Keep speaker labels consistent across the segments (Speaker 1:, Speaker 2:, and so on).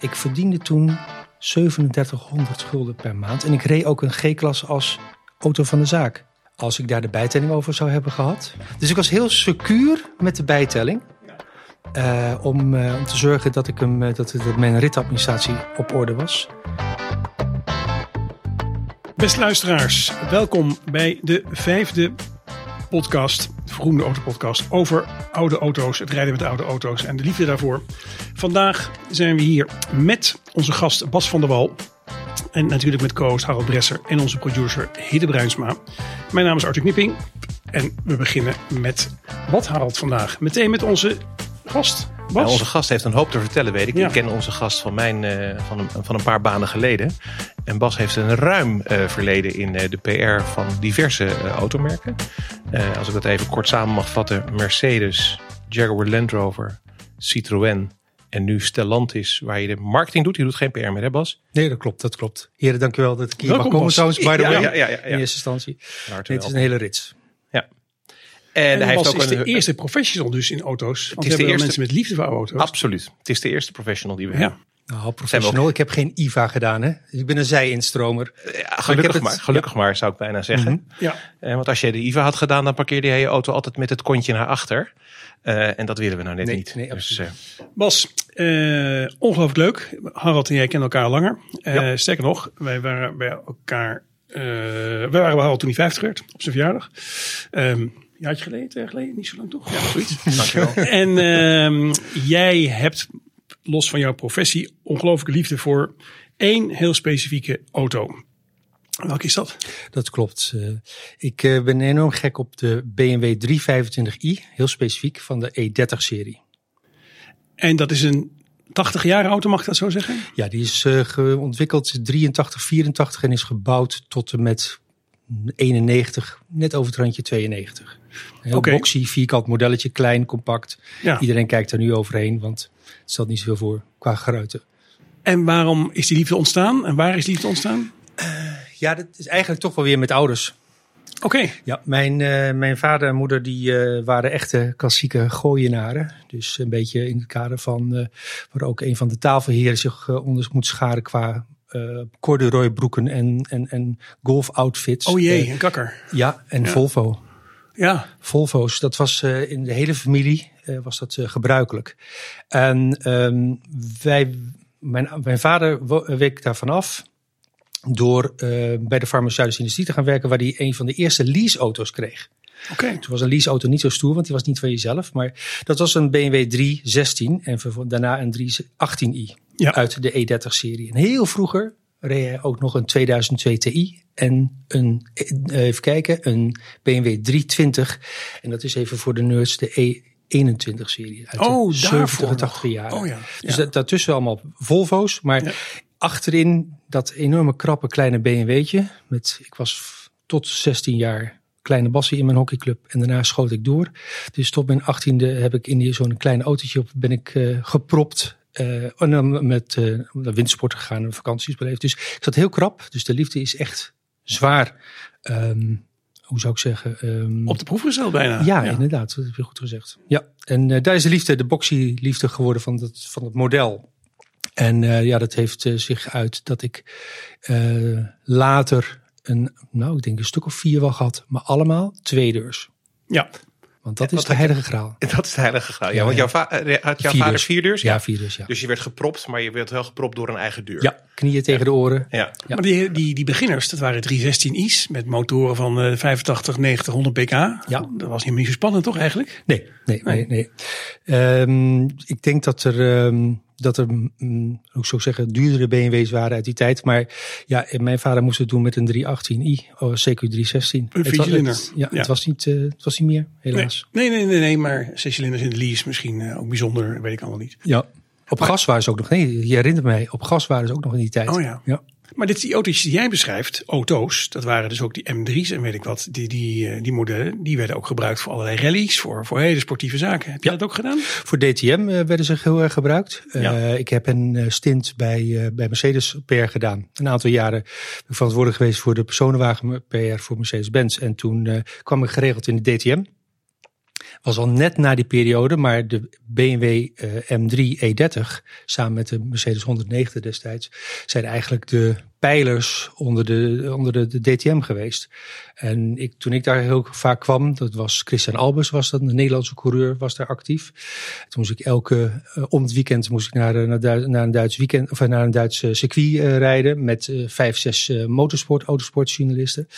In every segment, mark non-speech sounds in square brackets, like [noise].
Speaker 1: Ik verdiende toen 3700 gulden per maand. En ik reed ook een G-klasse als auto van de zaak. Als ik daar de bijtelling over zou hebben gehad. Dus ik was heel secuur met de bijtelling. Uh, om, uh, om te zorgen dat, ik hem, uh, dat, dat mijn ritadministratie op orde was.
Speaker 2: Beste luisteraars, welkom bij de vijfde podcast, de Auto Podcast, over oude auto's, het rijden met oude auto's en de liefde daarvoor. Vandaag zijn we hier met onze gast Bas van der Wal. En natuurlijk met co-host Harald Bresser en onze producer Hidde Bruinsma. Mijn naam is Arthur Knipping en we beginnen met wat Harald vandaag. Meteen met onze gast.
Speaker 3: Nou, onze gast heeft een hoop te vertellen, weet ik. Ja. Ik ken onze gast van, mijn, uh, van, een, van een paar banen geleden. En Bas heeft een ruim uh, verleden in uh, de PR van diverse automerken. als ik dat even kort samen mag vatten. Mercedes, Jaguar Land Rover, Citroën en nu Stellantis, waar je de marketing doet. Je doet geen PR meer, hè Bas?
Speaker 1: Nee, dat klopt, dat klopt. Heren, dankjewel dat ik hier Welkom, mag komen trouwens, by the way. Ja, ja, ja, in eerste instantie. Nee, het is een hele rits.
Speaker 2: Ja. En, en hij heeft ook is de eerste professional dus in auto's. Want het is de eerste mensen met liefde voor auto's.
Speaker 3: Absoluut. Het is de eerste professional die we ja. hebben.
Speaker 1: Nou, professional. Ik heb geen IVA gedaan, hè? Ik ben een zij-instromer.
Speaker 3: Ja, gelukkig maar, gelukkig maar, zou ik bijna zeggen. Mm -hmm. ja. want als je de IVA had gedaan, dan parkeerde je je auto altijd met het kontje naar achter. Uh, en dat willen we nou net
Speaker 1: nee,
Speaker 3: niet.
Speaker 1: Nee, dus, uh,
Speaker 2: Bas, uh, ongelooflijk leuk. Harald en jij kennen elkaar langer. Ja. Sterker nog, wij waren bij elkaar. wij waren bij Harald toen hij 50 werd, op zijn verjaardag. Um, jaartje geleden, jaar geleden, niet zo lang toch? Ja, zoiets. [laughs] Dankjewel. En uh, jij hebt, los van jouw professie, ongelooflijke liefde voor één heel specifieke auto. Welke is dat?
Speaker 1: Dat klopt. Uh, ik uh, ben enorm gek op de BMW 325i, heel specifiek van de E30-serie.
Speaker 2: En dat is een 80 jaar auto, mag ik dat zo zeggen?
Speaker 1: Ja, die is uh, ontwikkeld 83, 84 en is gebouwd tot en met 91, net over het randje 92. Heel okay. boxy, vierkant modelletje, klein, compact. Ja. Iedereen kijkt er nu overheen, want het stelt niet zoveel voor qua geruiten.
Speaker 2: En waarom is die liefde ontstaan? En waar is die liefde ontstaan?
Speaker 1: Uh, ja, dat is eigenlijk toch wel weer met ouders.
Speaker 2: Oké. Okay.
Speaker 1: Ja, mijn, uh, mijn vader en moeder die uh, waren echte klassieke gooienaren. Dus een beetje in het kader van waar ook een van de tafelheren zich onder moet scharen qua uh, corduroy broeken en, en, en golf outfits.
Speaker 2: Oh jee, een kakker.
Speaker 1: Ja, en ja. Volvo.
Speaker 2: Ja.
Speaker 1: Volvo's, dat was uh, in de hele familie was dat gebruikelijk. En um, wij, mijn, mijn vader week daarvan af door bij de farmaceutische industrie te gaan werken, waar hij een van de eerste leaseauto's kreeg.
Speaker 2: Oké. Okay.
Speaker 1: Toen was een leaseauto niet zo stoer, want die was niet van jezelf. Maar dat was een BMW 316 en daarna een 318i ja. uit de E30-serie. En heel vroeger reed hij ook nog een 2002 Ti en een, even kijken, een BMW 320. En dat is even voor de nerds de E21-serie uit
Speaker 2: oh,
Speaker 1: de 70 en 80 jaar.
Speaker 2: Oh, ja.
Speaker 1: Dus ja. daartussen allemaal Volvo's, maar ja. achterin dat enorme krappe kleine BMW'tje. Met, ik was tot 16 jaar kleine bassie in mijn hockeyclub en daarna schoot ik door. Dus tot mijn achttiende heb ik in zo'n klein autootje op ben ik uh, gepropt uh, en dan met uh, naar windsport gegaan en vakanties beleefd. Dus ik zat heel krap. Dus de liefde is echt zwaar. Um, hoe zou ik zeggen? Um,
Speaker 2: Op de proef gesteld bijna.
Speaker 1: Ja, ja, inderdaad. Dat heb je goed gezegd. Ja, en uh, daar is de liefde, de boxy liefde geworden van het, van het model. En ja, dat heeft zich uit dat ik later een, nou ik denk een stuk of vier wel gehad. Maar allemaal twee deurs.
Speaker 2: Ja.
Speaker 1: Want dat ja, is de heilige graal. [laughs]
Speaker 3: Dat is de heilige graal. Ja, ja want jouw va had jouw vader vier deurs?
Speaker 1: Ja, vier deurs, ja.
Speaker 3: Dus je werd gepropt, maar je werd wel gepropt door een eigen deur.
Speaker 1: Ja, knieën tegen de oren.
Speaker 3: Ja.
Speaker 2: Maar die, die, die beginners, dat waren 316i's met motoren van uh, 85, 90, 100 pk.
Speaker 1: Ja.
Speaker 2: Dat was niet zo spannend toch eigenlijk?
Speaker 1: Nee, nee, nee. nee, nee. Um, ik denk dat er... Um, dat er, mm, hoe zou ik zeggen, duurdere BMW's waren uit die tijd. Maar ja, mijn vader moest het doen met een 318i, oh, CQ 316.
Speaker 2: Een viercilinder.
Speaker 1: Ja, ja, Het, was niet, uh, het was niet meer, helaas.
Speaker 2: Nee, nee, nee, nee, maar zes cilinders in de lease misschien uh, ook bijzonder, weet ik allemaal niet.
Speaker 1: Ja, op maar, gas waren ze ook nog, nee, je herinnert mij, op gas waren ze ook nog in die tijd.
Speaker 2: Oh ja.
Speaker 1: ja.
Speaker 2: Maar dit, die auto's die jij beschrijft, auto's, dat waren dus ook die M3's en weet ik wat, die, die, die modellen, die werden ook gebruikt voor allerlei rallies, voor, voor hele sportieve zaken. Heb je ja. dat ook gedaan?
Speaker 1: Voor DTM werden ze heel erg gebruikt. Ja. Uh, ik heb een stint bij, uh, bij Mercedes PR gedaan. Een aantal jaren verantwoordelijk geweest voor de personenwagen PR voor Mercedes-Benz. En toen uh, kwam ik geregeld in de DTM. Was al net na die periode, maar de BMW M3 E30 samen met de Mercedes 190 destijds zijn eigenlijk de pijlers onder de, onder de, de DTM geweest. En ik, toen ik daar heel vaak kwam, dat was Christian Albers, was dat, een Nederlandse coureur, was daar actief. Toen moest ik elke, uh, om het weekend moest ik naar, eh, naar, naar een Duits weekend, of naar een Duits circuit uh, rijden met vijf, zes motorsport, autosportjournalisten.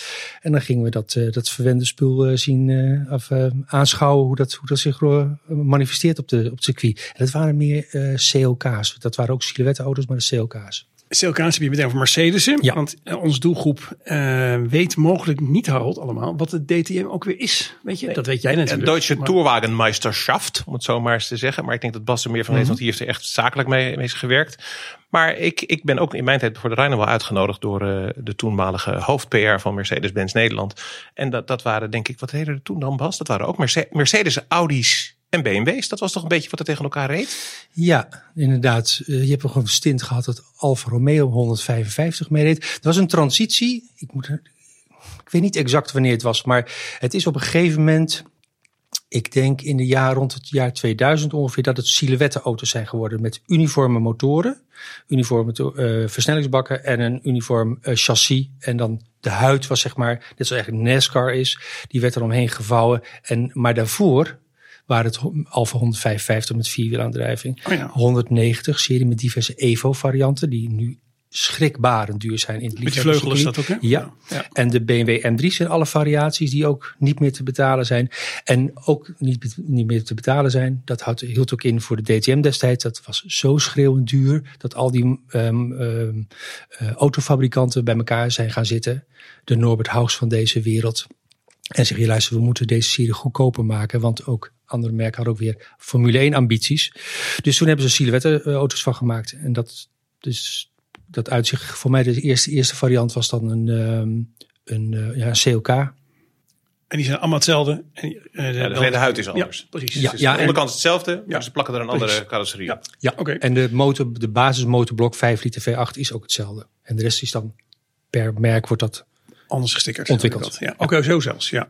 Speaker 1: En dan gingen we dat, dat verwende spul zien, of aanschouwen hoe dat, hoe dat zich manifesteert op, de, op het circuit. En dat waren meer CLK's. Dat waren ook silhouetteauto's, maar de CLK's.
Speaker 2: CLK's heb je meteen over Mercedes. Ja. Want uh, onze doelgroep uh, weet mogelijk niet, Harold, allemaal wat de DTM ook weer is. Weet je, nee. dat weet jij natuurlijk.
Speaker 3: Een Deutsche maar... Tourwagenmeisterschaft, om het zo maar eens te zeggen. Maar ik denk dat Bas er meer van weet, mm -hmm. want die heeft er echt zakelijk mee, mee gewerkt. Maar ik, ik ben ook in mijn tijd voor de Rijn wel uitgenodigd door uh, de toenmalige hoofd-PR van Mercedes-Benz Nederland. En dat, dat waren, denk ik, wat reden er toen dan, Bas? Dat waren ook Mercedes, Mercedes Audi's en BMW's. Dat was toch een beetje wat er tegen elkaar reed?
Speaker 1: Ja, inderdaad. Uh, je hebt nog een stint gehad dat Alfa Romeo 155 meereed. Dat was een transitie. Ik, moet, ik weet niet exact wanneer het was, maar het is op een gegeven moment... Ik denk in de jaar rond het jaar 2000 ongeveer dat het silhouetteauto's zijn geworden met uniforme motoren, uniforme uh, versnellingsbakken en een uniform uh, chassis. En dan de huid was zeg maar, net zoals eigenlijk NASCAR is, die werd er omheen gevouwen. En, maar daarvoor waar het Alfa 155 met vierwielaandrijving.
Speaker 2: Oh ja.
Speaker 1: 190 serie met diverse Evo varianten die nu schrikbarend duur zijn in het
Speaker 2: Met die vleugel is dat ook, hè?
Speaker 1: Ja. ja. En de BMW M3 zijn alle variaties die ook niet meer te betalen zijn. En ook niet, niet meer te betalen zijn. Dat had, hield ook in voor de DTM destijds. Dat was zo schreeuwend duur dat al die um, um, uh, autofabrikanten bij elkaar zijn gaan zitten. De Norbert Haus van deze wereld. En zeg je, luister, we moeten deze serie goedkoper maken. Want ook andere merken hadden ook weer Formule 1 ambities. Dus toen hebben ze silhouette auto's van gemaakt. En dat, dus, dat uitzicht, voor mij de eerste, eerste variant was dan een, um, een, uh, ja, een CLK.
Speaker 2: En die zijn allemaal hetzelfde. En,
Speaker 3: uh, de, ja, de, de huid is anders.
Speaker 2: Ja, precies.
Speaker 3: Ja, dus ja, de onderkant is hetzelfde, maar ze plakken er een precies. andere carrosserie
Speaker 1: ja. Ja, oké. Okay. En de, motor, de basismotorblok 5 liter V8 is ook hetzelfde. En de rest is dan per merk wordt dat
Speaker 2: anders gestickerd.
Speaker 1: Ontwikkeld.
Speaker 2: Ja. Oké, zo zelfs. Ja.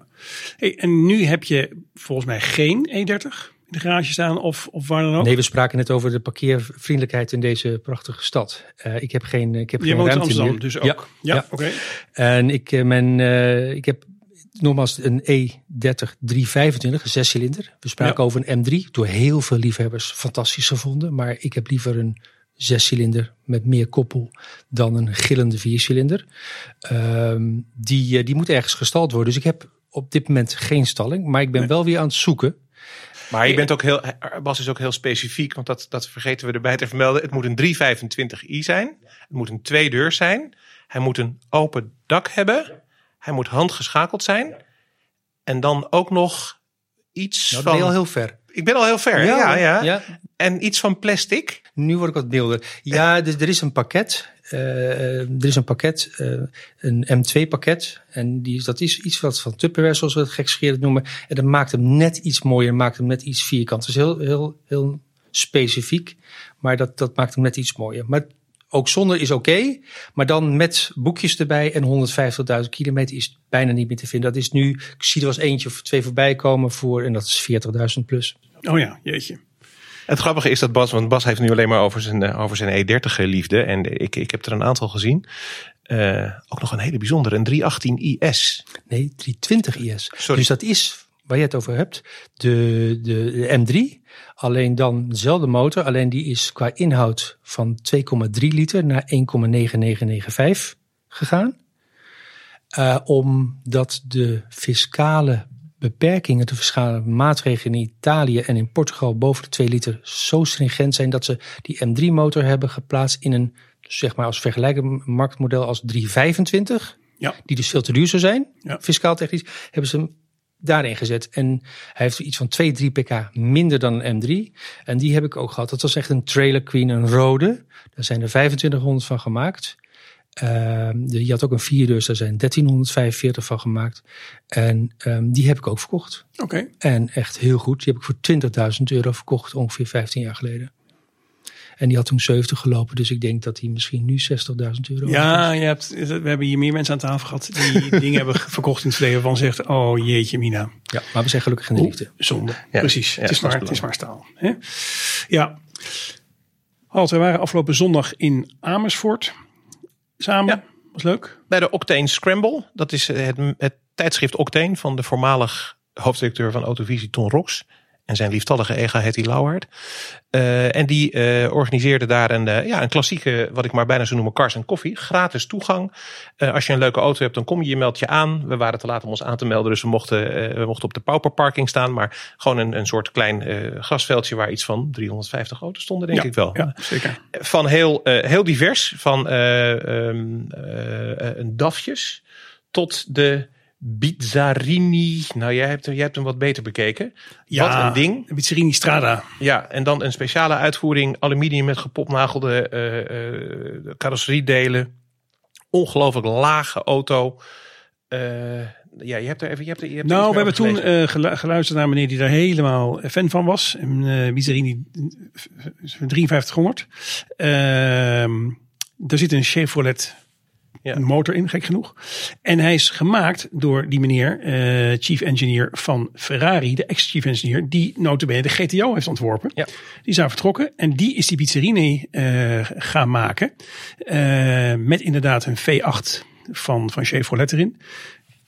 Speaker 2: Hey, en nu heb je volgens mij geen E30 in de garage staan of, of waar dan ook?
Speaker 1: Nee, we spraken net over de parkeervriendelijkheid in deze prachtige stad. Uh, ik heb geen, ik heb
Speaker 2: je
Speaker 1: geen
Speaker 2: woont
Speaker 1: ruimte
Speaker 2: in Amsterdam
Speaker 1: meer.
Speaker 2: dus ook?
Speaker 1: Ja,
Speaker 2: ja,
Speaker 1: ja.
Speaker 2: oké. Okay.
Speaker 1: En ik, mijn, uh, ik heb nogmaals een E30 325, een zescilinder. We spraken ja. over een M3, door heel veel liefhebbers fantastisch gevonden. Maar ik heb liever een zescilinder met meer koppel dan een gillende viercilinder. Um, die, die moet ergens gestald worden. Dus ik heb op dit moment geen stalling, maar ik ben nee. wel weer aan het zoeken.
Speaker 3: Maar je bent ook heel, Bas is ook heel specifiek, want dat, dat vergeten we erbij te vermelden. Het moet een 325i zijn. Het moet een tweedeur zijn. Hij moet een open dak hebben. Hij moet handgeschakeld zijn. En dan ook nog iets
Speaker 1: nou,
Speaker 3: van...
Speaker 1: Ben je al heel ver.
Speaker 3: Ik ben al heel ver, ja. ja, ja. ja. En iets van plastic.
Speaker 1: Nu word ik wat milder. Ja, dus er is een pakket. Uh, er is een pakket, uh, een M2 pakket. En die, dat is iets wat van Tupperware, zoals we het gekscherend noemen. En dat maakt hem net iets mooier, maakt hem net iets vierkant. Dus heel, heel, heel specifiek. Maar dat, dat maakt hem net iets mooier. Maar ook zonder is oké. Okay, maar dan met boekjes erbij en 150.000 kilometer is bijna niet meer te vinden. Dat is nu, ik zie er was eentje of twee voorbij komen voor, en dat is 40.000 plus.
Speaker 2: Oh ja, jeetje.
Speaker 3: Het grappige is dat Bas, want Bas heeft nu alleen maar over zijn, over zijn E30 liefde. En ik, ik heb er een aantal gezien. Uh, ook nog een hele bijzondere, een 318 IS.
Speaker 1: Nee, 320 IS. Sorry. Dus dat is, waar je het over hebt, de, de, de M3. Alleen dan dezelfde motor, alleen die is qua inhoud van 2,3 liter naar 1,9995 gegaan. Uh, omdat de fiscale beperkingen, de fiscale maatregelen in Italië en in Portugal boven de 2 liter zo stringent zijn dat ze die M3 motor hebben geplaatst in een, zeg maar als vergelijkbaar marktmodel als 325.
Speaker 2: Ja.
Speaker 1: Die dus veel te duur zou zijn,
Speaker 2: ja.
Speaker 1: fiscaal technisch, hebben ze hem daarin gezet. En hij heeft iets van 2, 3 pk minder dan een M3. En die heb ik ook gehad. Dat was echt een Trailer Queen, een rode. Daar zijn er 2500 van gemaakt. Uh, je had ook een vierdeurs, daar zijn 1345 van gemaakt. En um, die heb ik ook verkocht.
Speaker 2: Oké. Okay.
Speaker 1: En echt heel goed. Die heb ik voor 20.000 euro verkocht, ongeveer 15 jaar geleden. En die had toen 70 gelopen. Dus ik denk dat hij misschien nu 60.000 euro
Speaker 2: Ja, je hebt, we hebben hier meer mensen aan tafel gehad die [laughs] dingen hebben verkocht in het verleden van zegt, oh jeetje mina.
Speaker 1: Ja, maar we zijn gelukkig in de liefde.
Speaker 2: Zonde, precies. het, is maar, het is maar staal. Hè? Ja. Halt, we waren afgelopen zondag in Amersfoort samen. Was leuk.
Speaker 3: Bij de Octane Scramble. Dat is het, het tijdschrift Octane van de voormalig hoofddirecteur van Autovisie Ton Rox en zijn lieftallige ega Hetty Lauwaard. Uh, en die uh, organiseerde daar een, uh, ja, een klassieke, wat ik maar bijna zou noemen, cars en koffie. Gratis toegang. als je een leuke auto hebt, dan kom je, je meldt je aan. We waren te laat om ons aan te melden, dus we mochten, we mochten op de pauperparking staan. Maar gewoon een, een soort klein grasveldje waar iets van 350 auto's stonden, denk
Speaker 2: ja,
Speaker 3: ik wel.
Speaker 2: Ja, zeker.
Speaker 3: Van heel, heel divers. Van um, een DAFjes tot de Bizzarini. Nou, jij hebt, jij hebt hem wat beter bekeken.
Speaker 2: Ja,
Speaker 3: wat een ding.
Speaker 2: Bizzarini Strada.
Speaker 3: Ja, en dan een speciale uitvoering. Aluminium met gepopnagelde uh, uh, carrosseriedelen. Ongelooflijk lage auto. Uh, ja, je hebt er even. Je hebt er, je hebt
Speaker 2: nou, we hebben toen uh, geluisterd naar meneer die daar helemaal fan van was. Een uh, Bizzarini 5300. Uh, er zit een Chevrolet ja. een motor in, gek genoeg. En hij is gemaakt door die meneer, uh, chief engineer van Ferrari, de ex-chief engineer, die notabene de GTO heeft ontworpen.
Speaker 3: Ja.
Speaker 2: Die is daar vertrokken en die is die Pizzerini uh, gaan maken. Uh, met inderdaad een V8 van, van Chevrolet erin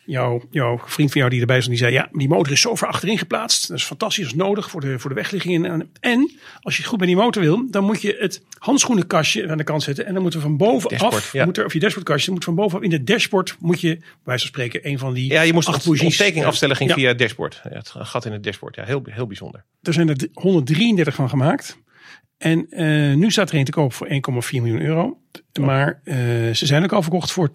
Speaker 2: jouw, jouw vriend van jou die erbij stond, die zei: Ja, die motor is zo ver achterin geplaatst. Dat is fantastisch, dat is nodig voor de, voor de wegligging. En, en als je goed met die motor wil, dan moet je het handschoenenkastje aan de kant zetten. En dan moet er van bovenaf, dashboard, ja. moet er, of je dashboardkastje, moet van bovenaf in het dashboard, moet je, bij wijze van spreken, een van die.
Speaker 3: Ja, je moest acht ontsteking afstellen, ging ja. via het dashboard. Ja, het gat in het dashboard. Ja, heel, heel bijzonder.
Speaker 2: Er zijn er 133 van gemaakt. En uh, nu staat er een te koop voor 1,4 miljoen euro. Maar uh, ze zijn ook al verkocht voor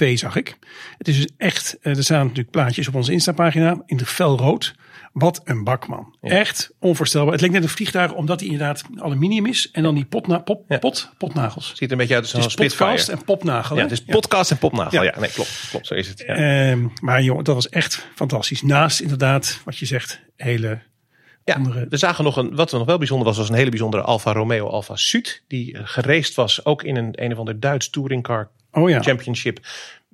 Speaker 2: 2,2 zag ik. Het is dus echt, uh, er staan natuurlijk plaatjes op onze Insta-pagina in de felrood. Wat een bakman. Ja. Echt onvoorstelbaar. Het leek net een vliegtuig omdat hij inderdaad aluminium is. En dan die potna pop, ja. pot, potnagels.
Speaker 3: Ziet er een beetje uit als
Speaker 2: een podcast en popnagel.
Speaker 3: Ja, het is podcast en popnagel. Ja. nee, klopt. Klopt, zo is het.
Speaker 2: Ja. Uh, maar joh, dat was echt fantastisch. Naast inderdaad, wat je zegt, hele
Speaker 3: ja, andere... we zagen nog een, wat nog wel bijzonder was, was een hele bijzondere Alfa Romeo Alfa Sud. Die geraced was ook in een een of ander Duits touringcar
Speaker 2: oh ja.
Speaker 3: championship.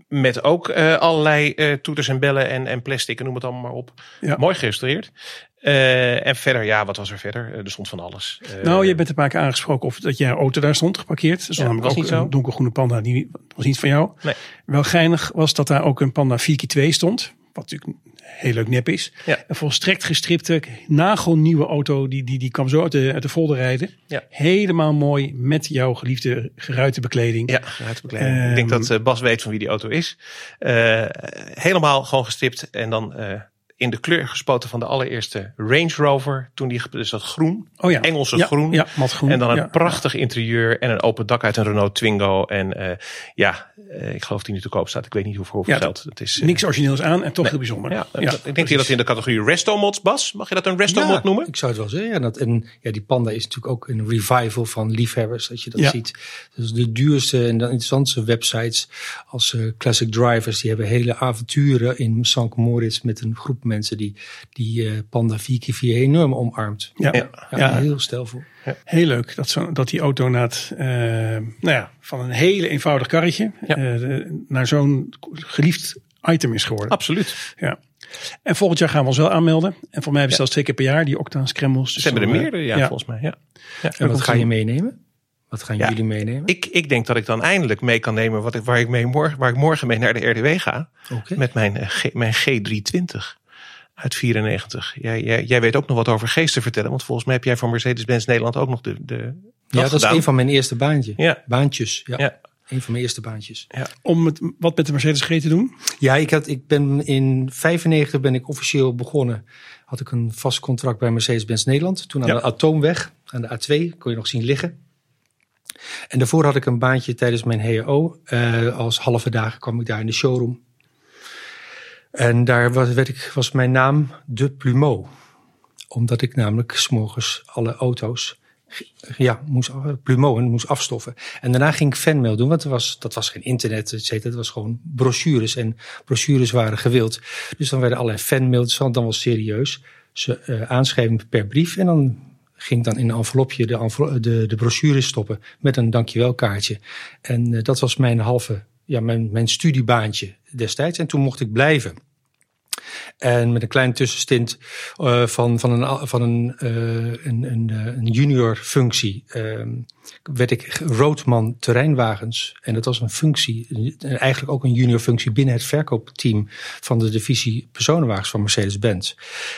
Speaker 3: Met ook uh, allerlei uh, toeters en bellen en, en plastic en noem het allemaal maar op.
Speaker 2: Ja.
Speaker 3: Mooi gerestaureerd. Uh, en verder, ja, wat was er verder? er stond van alles.
Speaker 2: nou, je bent een paar keer aangesproken of dat jouw auto daar stond geparkeerd. Er stond
Speaker 3: ja,
Speaker 2: namelijk ook een donkergroene panda, die was niet van jou.
Speaker 3: Nee.
Speaker 2: Wel geinig was dat daar ook een panda 4x2 stond. Wat natuurlijk heel leuk nep is.
Speaker 3: Ja.
Speaker 2: Een volstrekt gestripte, nagelnieuwe auto. Die, die, die kwam zo uit de, uit de folder rijden.
Speaker 3: Ja.
Speaker 2: Helemaal mooi met jouw geliefde geruite bekleding.
Speaker 3: Ja, geruite bekleding. Um, ik denk dat uh, Bas weet van wie die auto is. Uh, helemaal gewoon gestript en dan uh, in de kleur gespoten van de allereerste Range Rover. Toen die, dus dat groen,
Speaker 2: oh ja.
Speaker 3: Engelse
Speaker 2: ja,
Speaker 3: groen.
Speaker 2: Ja, matgroen.
Speaker 3: En dan een
Speaker 2: ja.
Speaker 3: prachtig interieur en een open dak uit een Renault Twingo. En uh, ja, uh, ik geloof die nu te koop staat. Ik weet niet hoeveel,
Speaker 2: ja,
Speaker 3: geld. Dat is, uh,
Speaker 2: niks origineels aan en toch
Speaker 3: nee.
Speaker 2: heel bijzonder.
Speaker 3: Ja, ja, ik denk dat je dat in de categorie resto mods, Bas. Mag je dat een resto mod noemen?
Speaker 1: Ik zou het wel zeggen. Ja, dat, en ja, die panda is natuurlijk ook een revival van liefhebbers. Dat je dat
Speaker 2: ja.
Speaker 1: ziet. Dus de duurste en de interessantste websites als uh, Classic Drivers. Die hebben hele avonturen in Sankt Moritz met een groep mensen die, die uh, panda 4x4 enorm omarmt.
Speaker 2: Ja,
Speaker 1: ja, ja heel.
Speaker 2: Ja. Heel leuk dat, zo, dat die auto na het, uh, nou ja, van een hele eenvoudig karretje uh, naar zo'n geliefd item is geworden.
Speaker 3: Absoluut.
Speaker 2: Ja. En volgend jaar gaan we ons wel aanmelden. En voor mij hebben we zelfs twee keer per jaar die Octane Scrambles.
Speaker 3: Dus Ze hebben er meerdere, ja, volgens mij. Ja.
Speaker 1: En wat ga je meenemen? Wat gaan jullie meenemen?
Speaker 3: Ik, ik denk dat ik dan eindelijk mee kan nemen wat ik, waar, ik mee morgen, waar ik morgen mee naar de RDW ga.
Speaker 1: Okay.
Speaker 3: Met mijn, G, mijn G320 uit 94. Jij, jij, jij, weet ook nog wat over geest te vertellen. Want volgens mij heb jij van Mercedes-Benz Nederland ook nog de. de
Speaker 1: ja, dat
Speaker 3: gedaan.
Speaker 1: is een van mijn eerste baantje.
Speaker 3: Ja.
Speaker 1: baantjes. Ja.
Speaker 3: ja.
Speaker 1: Een van mijn eerste baantjes.
Speaker 3: Ja.
Speaker 2: Om het, wat met de Mercedes G te doen?
Speaker 1: Ja, ik, had, ik ben in 95 ben ik officieel begonnen. Had ik een vast contract bij Mercedes-Benz Nederland. Toen aan ja. de Atoomweg, aan de A2, kon je nog zien liggen. En daarvoor had ik een baantje tijdens mijn HO. Uh, als halve dagen kwam ik daar in de showroom. En daar was, werd ik, was mijn naam De Plumeau. Omdat ik namelijk s'morgens alle auto's ja, moest, Plumeau moest afstoffen. En daarna ging ik fanmail doen, want er was, dat was geen internet, et cetera. Het was gewoon brochures en brochures waren gewild. Dus dan werden allerlei fanmails, dan was serieus. Ze uh, aanschrijven per brief en dan ging dan in een envelopje de, de, de brochure stoppen met een dankjewel kaartje. En dat was mijn halve, ja, mijn, mijn studiebaantje destijds. En toen mocht ik blijven. En met een kleine tussenstint uh, van, van, een, van een, uh, een, een, een, junior functie uh, werd ik roodman terreinwagens. En dat was een functie, eigenlijk ook een junior functie binnen het verkoopteam van de divisie personenwagens van Mercedes-Benz.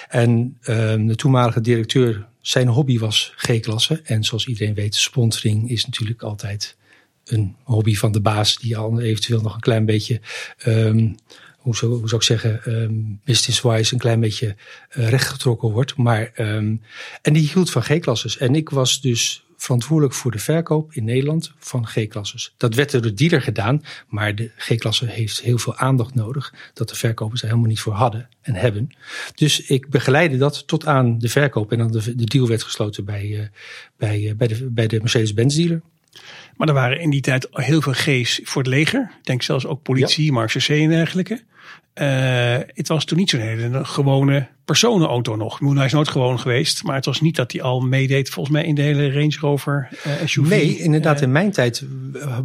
Speaker 1: En ehm, de toenmalige directeur, zijn hobby was G-klasse. En zoals iedereen weet, sponsoring is natuurlijk altijd een hobby van de baas die al eventueel nog een klein beetje um, hoe zou, hoe zou ik zeggen, um, business-wise een klein beetje uh, rechtgetrokken wordt. Maar, um, en die hield van G-klasses. En ik was dus verantwoordelijk voor de verkoop in Nederland van G-klasses. Dat werd door de dealer gedaan, maar de G-klasse heeft heel veel aandacht nodig dat de verkopers er helemaal niet voor hadden en hebben. Dus ik begeleidde dat tot aan de verkoop en dan de, de deal werd gesloten bij, uh, bij, uh, bij, de, bij de Mercedes-Benz dealer.
Speaker 2: Maar er waren in die tijd heel veel G's voor het leger. Ik denk zelfs ook politie, ja. C en dergelijke. Uh, het was toen niet zo'n hele gewone personenauto nog. Hij is nooit gewoon geweest, maar het was niet dat hij al meedeed volgens mij in de hele Range Rover uh, SUV.
Speaker 1: Nee, inderdaad. Uh, in mijn tijd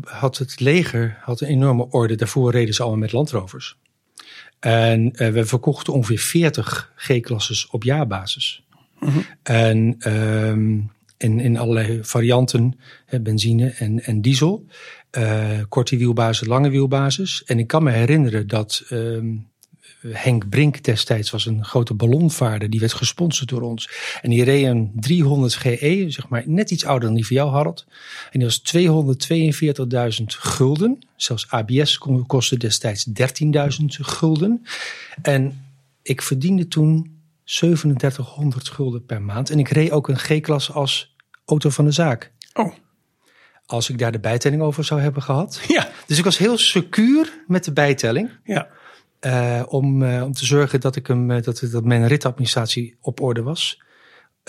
Speaker 1: had het leger had een enorme orde. Daarvoor reden ze allemaal met landrovers. En we verkochten ongeveer 40 G-klasses op jaarbasis. -huh. En um, in, in allerlei varianten, benzine en, en diesel. Uh, korte wielbasis, lange wielbasis. En ik kan me herinneren dat um, Henk Brink destijds was een grote ballonvaarder. Die werd gesponsord door ons. En die reed een 300 GE, zeg maar net iets ouder dan die van jou, Harold. En die was 242.000 gulden. Zelfs ABS kostte destijds 13.000 gulden. En ik verdiende toen 3700 gulden per maand. En ik reed ook een G-klasse als auto van de zaak.
Speaker 2: Oh.
Speaker 1: Als ik daar de bijtelling over zou hebben gehad.
Speaker 2: Ja.
Speaker 1: Dus ik was heel secuur met de bijtelling.
Speaker 2: Ja.
Speaker 1: Uh, om, uh, om te zorgen dat, ik hem, dat, dat mijn ritadministratie op orde was.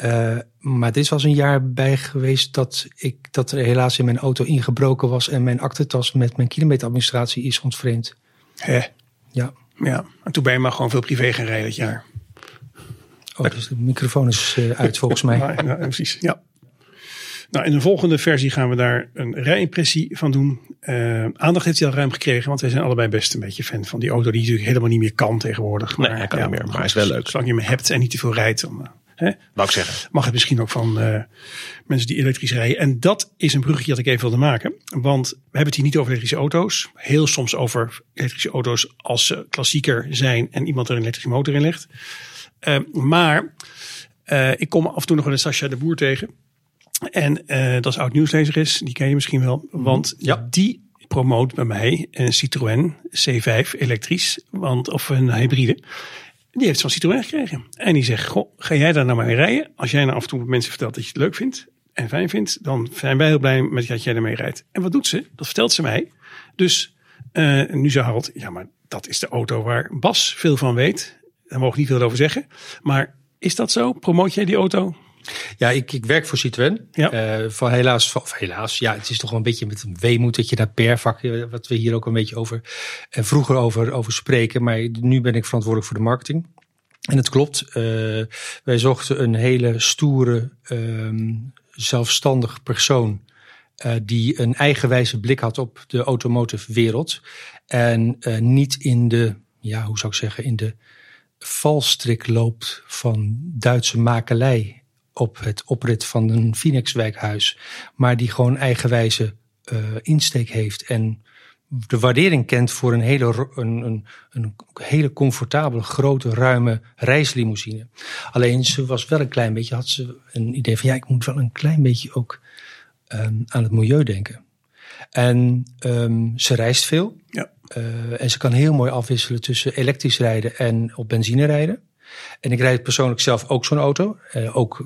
Speaker 1: Uh, maar dit was een jaar bij geweest dat, ik, dat er helaas in mijn auto ingebroken was. En mijn aktentas met mijn kilometeradministratie is ontvreemd.
Speaker 2: Hè?
Speaker 1: Ja.
Speaker 2: Ja, en toen ben je maar gewoon veel privé gaan rijden dat jaar.
Speaker 1: Oh, dus de microfoon is uit volgens mij. [laughs]
Speaker 2: Ja, ja, precies, ja. Nou, in de volgende versie gaan we daar een rijimpressie van doen. Uh, aandacht heeft hij al ruim gekregen, want wij zijn allebei best een beetje fan van die auto die natuurlijk helemaal niet meer kan tegenwoordig.
Speaker 3: Nee, hij kan
Speaker 2: ja,
Speaker 3: niet meer, maar hij is wel leuk.
Speaker 2: Zolang je hem hebt en niet te veel rijdt, dan uh, hè,
Speaker 3: Wou ik zeggen.
Speaker 2: mag het misschien ook van uh, mensen die elektrisch rijden. En dat is een bruggetje dat ik even wilde maken, want we hebben het hier niet over elektrische auto's. Heel soms over elektrische auto's als ze klassieker zijn en iemand er een elektrische motor in legt. Uh, maar uh, ik kom af en toe nog wel eens Sascha de Boer tegen. En uh, dat is oud nieuwslezer is, die ken je misschien wel. Want
Speaker 1: ja.
Speaker 2: die promoot bij mij een Citroën C5 elektrisch, want, of een hybride. Die heeft van Citroën gekregen. En die zegt, goh, ga jij daar nou mee rijden? Als jij nou af en toe mensen vertelt dat je het leuk vindt en fijn vindt, dan zijn wij heel blij met dat jij ermee rijdt. En wat doet ze? Dat vertelt ze mij. Dus uh, nu zei Harold, ja maar dat is de auto waar Bas veel van weet. Daar mogen we niet veel over zeggen. Maar is dat zo? Promoot jij die auto?
Speaker 1: Ja, ik, ik werk voor Citroën.
Speaker 2: Ja.
Speaker 1: Uh, van helaas, helaas, ja, het is toch wel een beetje met een weemoed dat je daar per vak, wat we hier ook een beetje over, en vroeger over, over spreken. Maar nu ben ik verantwoordelijk voor de marketing. En het klopt, uh, wij zochten een hele stoere, um, zelfstandig persoon. Die een eigenwijze blik had op de automotive wereld. En niet in de, ja, hoe zou ik zeggen, in de valstrik loopt van Duitse makelij op het oprit van een Phoenixwijkhuis, maar die gewoon eigenwijze uh, insteek heeft en de waardering kent voor een hele, een, een, een hele comfortabele, grote, ruime reislimousine. Alleen ze was wel een klein beetje, had ze een idee van ja, ik moet wel een klein beetje ook um, aan het milieu denken. En um, ze reist veel.
Speaker 2: Ja.
Speaker 1: Uh, en ze kan heel mooi afwisselen tussen elektrisch rijden en op benzine rijden. En ik rijd persoonlijk zelf ook zo'n auto. Uh, ook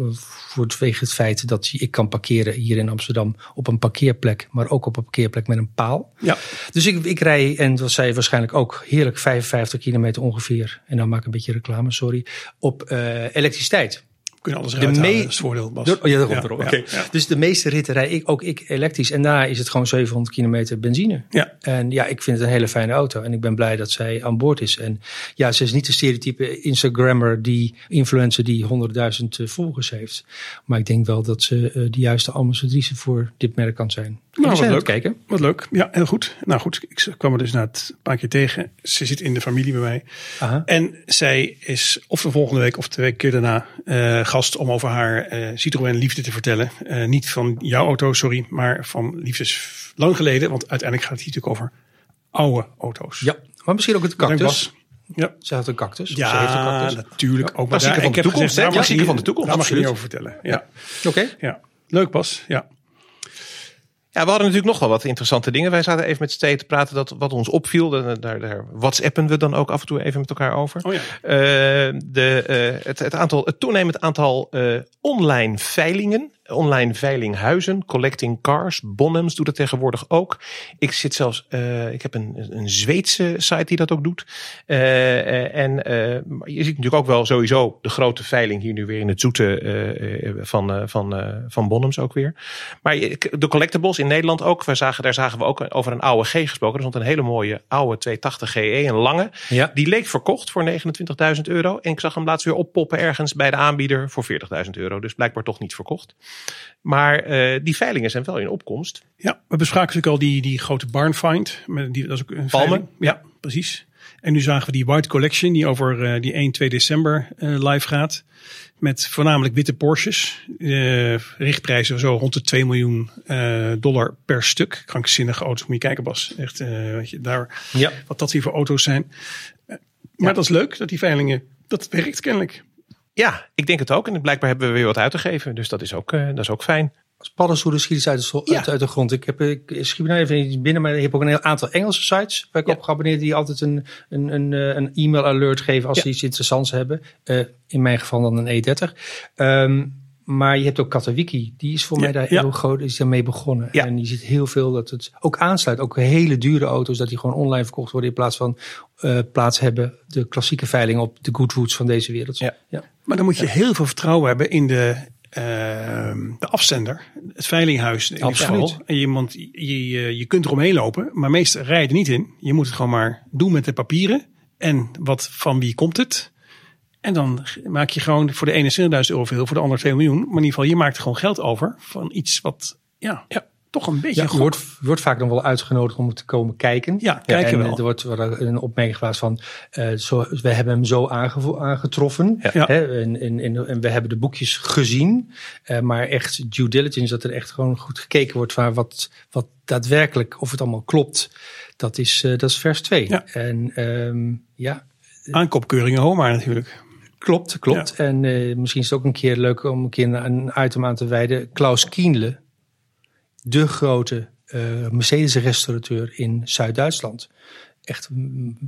Speaker 1: vanwege het feit dat ik kan parkeren hier in Amsterdam op een parkeerplek, maar ook op een parkeerplek met een paal.
Speaker 2: Ja.
Speaker 1: Dus ik, ik rij, en dat zei je waarschijnlijk ook, heerlijk 55 kilometer ongeveer. En dan maak ik een beetje reclame, sorry. Op uh, elektriciteit.
Speaker 2: Kunnen alles eruit halen. Is het voordeel, Bas.
Speaker 1: Oh, ja, dat komt erop. Oké. Dus de meeste ritten rij ik, ook ik elektrisch. En daarna is het gewoon 700 kilometer benzine.
Speaker 2: Ja.
Speaker 1: En ja, ik vind het een hele fijne auto. En ik ben blij dat zij aan boord is. En ja, ze is niet de stereotype Instagrammer, die influencer die 100.000 volgers heeft. Maar ik denk wel dat ze uh, de juiste ambassadrice voor dit merk kan zijn.
Speaker 2: Nou, wat leuk. Kijken. Wat leuk. Ja, heel goed. Nou goed, ik kwam er dus na het een paar keer tegen. Ze zit in de familie bij mij.
Speaker 1: Aha.
Speaker 2: En zij is of de volgende week of twee keer daarna uh, gast om over haar uh, Citroën liefde te vertellen. Uh, niet van jouw auto, sorry, maar van liefdes lang geleden. Want uiteindelijk gaat het hier natuurlijk over oude auto's.
Speaker 1: Ja, maar misschien ook het cactus.
Speaker 2: Ja.
Speaker 1: Ze had een cactus.
Speaker 2: Ja,
Speaker 1: ze heeft een cactus.
Speaker 2: natuurlijk. Ook maar
Speaker 3: Klassieker van de toekomst, hè? Klassieker van de toekomst.
Speaker 2: Daar mag je niet over vertellen. Ja.
Speaker 1: Oké.
Speaker 2: ja. Leuk Bas. Ja.
Speaker 3: Ja, we hadden natuurlijk nog wel wat interessante dingen. Wij zaten even met tweeën te praten dat wat ons opviel. Daar, daar, daar whatsappen we dan ook af en toe even met elkaar over.
Speaker 2: Oh ja.
Speaker 3: Uh, de, uh, het, het, aantal, het toenemend aantal uh, online veilingen. Online veilinghuizen, collecting cars, Bonhams doet het tegenwoordig ook. Ik zit zelfs, uh, ik heb een, een Zweedse site die dat ook doet. Uh, en uh, je ziet natuurlijk ook wel sowieso de grote veiling hier nu weer in het zoete van, van, van Bonhams ook weer. Maar de collectibles in Nederland ook. We zagen, daar zagen we ook over een oude G gesproken. Er stond een hele mooie oude 280 GE, een lange.
Speaker 1: Ja.
Speaker 3: Die leek verkocht voor 29.000 euro. En ik zag hem laatst weer oppoppen ergens bij de aanbieder voor 40.000 euro. Dus blijkbaar toch niet verkocht. Maar uh, die veilingen zijn wel in opkomst.
Speaker 2: Ja, we bespraken natuurlijk al die, die grote barn find. Met die, dat is ook een
Speaker 3: Palmen.
Speaker 2: Ja, precies. En nu zagen we die White Collection die over uh, die 1, 2 december uh, live gaat. Met voornamelijk witte Porsches. Richtprijzen zo rond de 2 miljoen dollar per stuk. Krankzinnige auto's. Moet je kijken Bas. Echt, weet je, daar,
Speaker 1: Ja.
Speaker 2: wat dat hier voor auto's zijn. maar
Speaker 3: Ja.
Speaker 2: dat is leuk dat die veilingen, dat werkt kennelijk.
Speaker 3: Ja, ik denk het ook. En blijkbaar hebben we weer wat uit te geven. Dus dat is ook, uh, dat is ook fijn.
Speaker 1: Als paddenstoelen schiet iets uit de,
Speaker 3: Ja.
Speaker 1: uit, uit de grond. Ik heb, ik schiet nou even iets binnen, maar ik heb ook een heel aantal Engelse sites waar ik
Speaker 3: Ja.
Speaker 1: op geabonneerd die altijd een, een, een, eh, een e-mail alert geven als
Speaker 3: Ja.
Speaker 1: ze iets interessants hebben. Uh, in mijn geval dan een E30. Um, maar je hebt ook Katawiki, die is voor
Speaker 2: Ja,
Speaker 1: mij daar
Speaker 2: ja.
Speaker 1: heel groot, is daarmee begonnen.
Speaker 3: Ja.
Speaker 1: En je ziet heel veel dat het ook aansluit. Ook hele dure auto's, dat die gewoon online verkocht worden in plaats van uh, plaats hebben de klassieke veiling op de Goodwoods van deze wereld.
Speaker 3: Ja.
Speaker 2: Maar dan moet je heel veel vertrouwen hebben in de, uh, de afzender, het veilinghuis. In
Speaker 1: Absoluut.
Speaker 2: geval. En je, want je, je, je kunt eromheen lopen, maar meestal rij je er niet in. Je moet het gewoon maar doen met de papieren. En wat van wie komt het? En dan maak je gewoon voor de ene 20.000 euro veel, voor de ander 2 miljoen. Maar in ieder geval, je maakt gewoon geld over van iets wat, ja,
Speaker 3: Ja.
Speaker 2: Toch een beetje
Speaker 1: Ja, je wordt, je wordt vaak dan wel uitgenodigd om te komen kijken.
Speaker 2: Ja, kijken
Speaker 1: en
Speaker 2: wel.
Speaker 1: Er wordt een opmerking geplaatst van, uh, zo, we hebben hem zo aangetroffen.
Speaker 3: Ja.
Speaker 1: Hè, en, en, en, en we hebben de boekjes gezien. Uh, maar echt due diligence, dat er echt gewoon goed gekeken wordt van wat, wat daadwerkelijk, of het allemaal klopt. Dat is, uh, dat is vers 2.
Speaker 2: Ja.
Speaker 1: En um, ja,
Speaker 2: Aankoopkeuringen HOMA natuurlijk.
Speaker 1: klopt, klopt. En misschien is het ook een keer leuk om een keer een item aan te wijden. Klaus Kienle, de grote uh, Mercedes-restaurateur in Zuid-Duitsland. Echt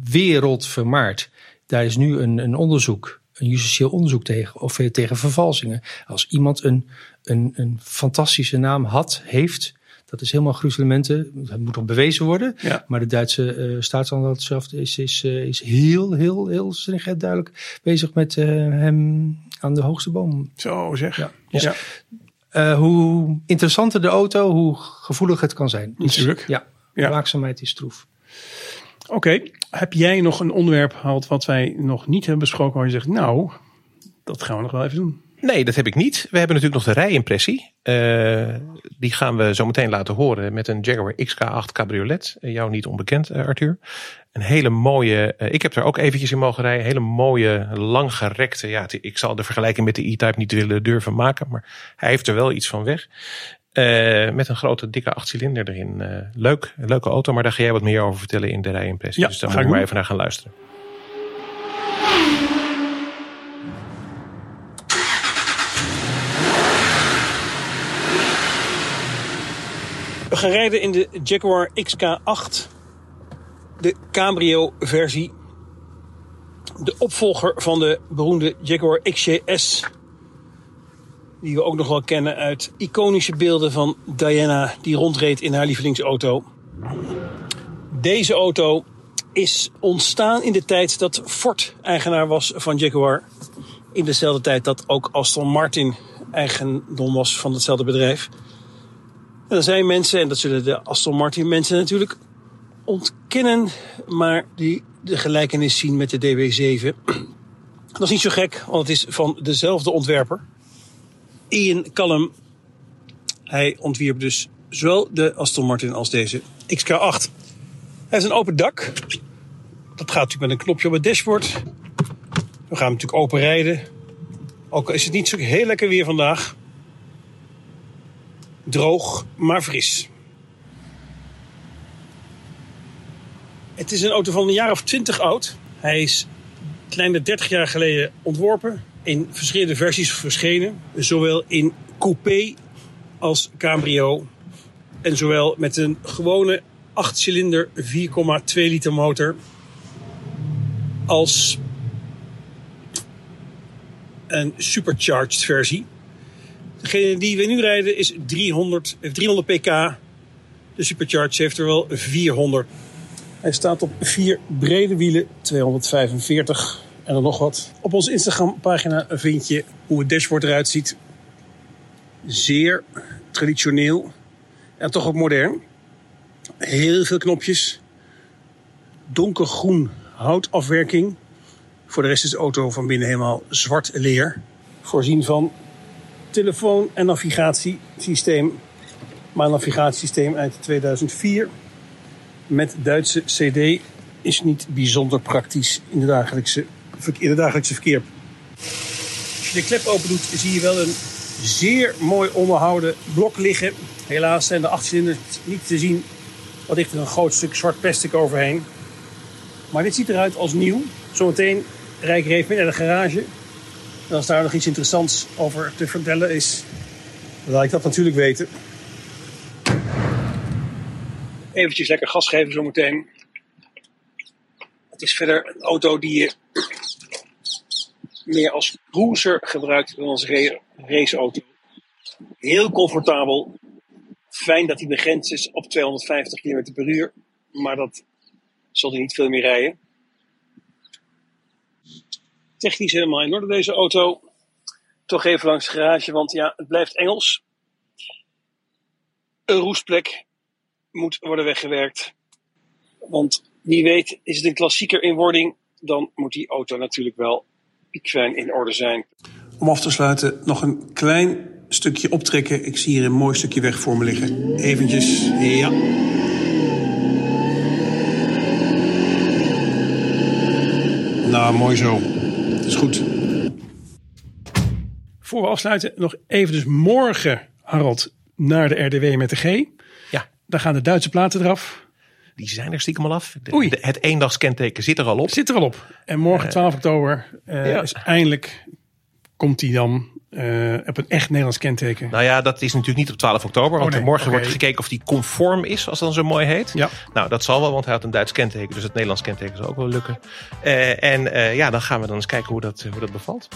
Speaker 1: wereldvermaard. Daar is nu een, een onderzoek, een justitieel onderzoek tegen, of eh, tegen vervalsingen. Als iemand een, een, een fantastische naam had, heeft, dat is helemaal gruzelementen. Dat moet nog bewezen worden.
Speaker 2: Ja.
Speaker 1: Maar de Duitse uh, staatsanwaltschaft is, is, uh, is heel, heel, heel stringent duidelijk bezig met uh, hem aan de hoogste boom.
Speaker 2: Zo zeg.
Speaker 1: Ja.
Speaker 2: Dus,
Speaker 1: ja. Uh, hoe interessanter de auto, hoe gevoelig het kan zijn.
Speaker 2: Natuurlijk.
Speaker 1: Ja,
Speaker 2: Ja.
Speaker 1: waakzaamheid is troef.
Speaker 2: Oké, okay. heb jij nog een onderwerp gehad wat wij nog niet hebben besproken waar je zegt, nou, dat gaan we nog wel even doen?
Speaker 3: Nee, dat heb ik niet. We hebben natuurlijk nog de rijimpressie. Uh, die gaan we zo meteen laten horen met een Jaguar XK8 Cabriolet. Uh, jou niet onbekend, uh, Arthur. Een hele mooie, ik heb er ook eventjes in mogen rijden. Hele mooie, langgerekte. Ja, ik zal de vergelijking met de E-Type niet willen durven maken. Maar hij heeft er wel iets van weg. met een grote, dikke achtcilinder erin. leuk, leuke auto. Maar daar ga jij wat meer over vertellen in de rijimpressie.
Speaker 2: Ja,
Speaker 3: dus daar
Speaker 2: ga
Speaker 3: moet
Speaker 2: ik
Speaker 3: ik maar even naar gaan luisteren.
Speaker 2: We gaan rijden in de Jaguar XK8, de cabrio versie. De opvolger van de beroemde Jaguar XJS. Die we ook nog wel kennen uit iconische beelden van Diana die rondreed in haar lievelingsauto. Deze auto is ontstaan in de tijd dat Ford eigenaar was van Jaguar. In dezelfde tijd dat ook Aston Martin eigendom was van hetzelfde bedrijf. Er zijn mensen, en dat zullen de Aston Martin mensen natuurlijk ontkennen, maar die de gelijkenis zien met de DB7. Dat is niet zo gek, want het is van dezelfde ontwerper. Ian Callum. Hij ontwierp dus zowel de Aston Martin als deze XK8. Hij heeft een open dak. Dat gaat natuurlijk met een knopje op het dashboard. We gaan natuurlijk open rijden. Ook is het niet zo heel lekker weer vandaag. Droog, maar fris. Het is een auto van een jaar of twintig oud. Hij is kleine 30 jaar geleden ontworpen. In verschillende versies verschenen. Zowel in coupé als cabrio. En zowel met een gewone 8-cilinder 4,2 liter motor. Als een supercharged versie. Degene die we nu rijden is 300, 300 pk. De supercharged heeft er wel 400. Hij staat op vier brede wielen, 245 en dan nog wat. Op onze Instagram pagina vind je hoe het dashboard eruit ziet. Zeer traditioneel en toch ook modern. Heel veel knopjes. Donkergroen houtafwerking. Voor de rest is de auto van binnen helemaal zwart leer. Voorzien van telefoon- en navigatiesysteem. Maar een navigatiesysteem uit 2004 met Duitse CD is niet bijzonder praktisch in, de dagelijkse, in het dagelijkse verkeer. Als je de klep open doet, zie je wel een zeer mooi onderhouden blok liggen. Helaas zijn de achtcilinders niet te zien. Wat ligt er een groot stuk zwart plastic overheen. Maar dit ziet eruit als nieuw. Zometeen rijd ik even naar de garage. Als daar nog iets interessants over te vertellen is, laat ik dat natuurlijk weten. Eventjes lekker gas geven zometeen. Het is verder een auto die je meer als cruiser gebruikt dan als raceauto. Heel comfortabel. Fijn dat hij begrensd is op 250 km per uur. Maar dat zal hij niet veel meer rijden. Technisch helemaal in orde deze auto. Toch even langs de garage, want ja, het blijft Engels. Een roestplek moet worden weggewerkt. Want wie weet is het een klassieker in wording, dan moet die auto natuurlijk wel piekfijn in orde zijn. Om af te sluiten nog een klein stukje optrekken. Ik zie hier een mooi stukje weg voor me liggen. Eventjes, ja. Nou, mooi zo. Is goed. Voor we afsluiten, nog even dus morgen, Harold, naar de RDW met de G.
Speaker 3: Ja.
Speaker 2: Dan gaan de Duitse platen eraf.
Speaker 3: Die zijn er stiekem al af. De,
Speaker 2: Oei.
Speaker 3: de- het eendagskenteken zit er al op.
Speaker 2: Zit er al op. En morgen 12 oktober eh,
Speaker 3: ja.
Speaker 2: is eindelijk komt hij dan eh, op een echt Nederlands kenteken.
Speaker 3: Nou ja, dat is natuurlijk niet op 12 oktober. Want
Speaker 2: Oh, nee.
Speaker 3: morgen wordt gekeken of die conform is, als dat dan zo mooi heet.
Speaker 2: Ja.
Speaker 3: Nou, dat zal wel, want hij had een Duits kenteken. Dus het Nederlands kenteken zal ook wel lukken. Eh, en eh, ja, dan gaan we dan eens kijken hoe dat, hoe dat bevalt.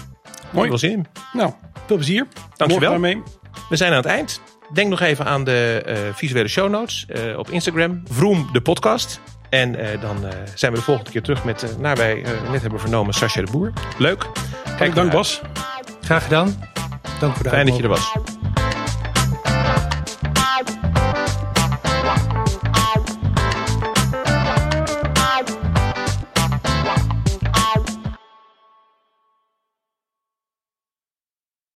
Speaker 2: Mooi.
Speaker 3: Wel zin in.
Speaker 2: Nou, veel plezier.
Speaker 3: Dankjewel.
Speaker 2: Daarmee.
Speaker 3: We zijn aan het eind. Denk nog even aan de visuele show notes op Instagram. Vroom de podcast. En eh, dan eh, zijn we de volgende keer terug met, eh, naar wij net hebben vernomen, Sascha de Boer. Leuk. Kijk
Speaker 2: Dank. Bas.
Speaker 1: Graag gedaan. Dank voor de
Speaker 3: Fijn dat je er was.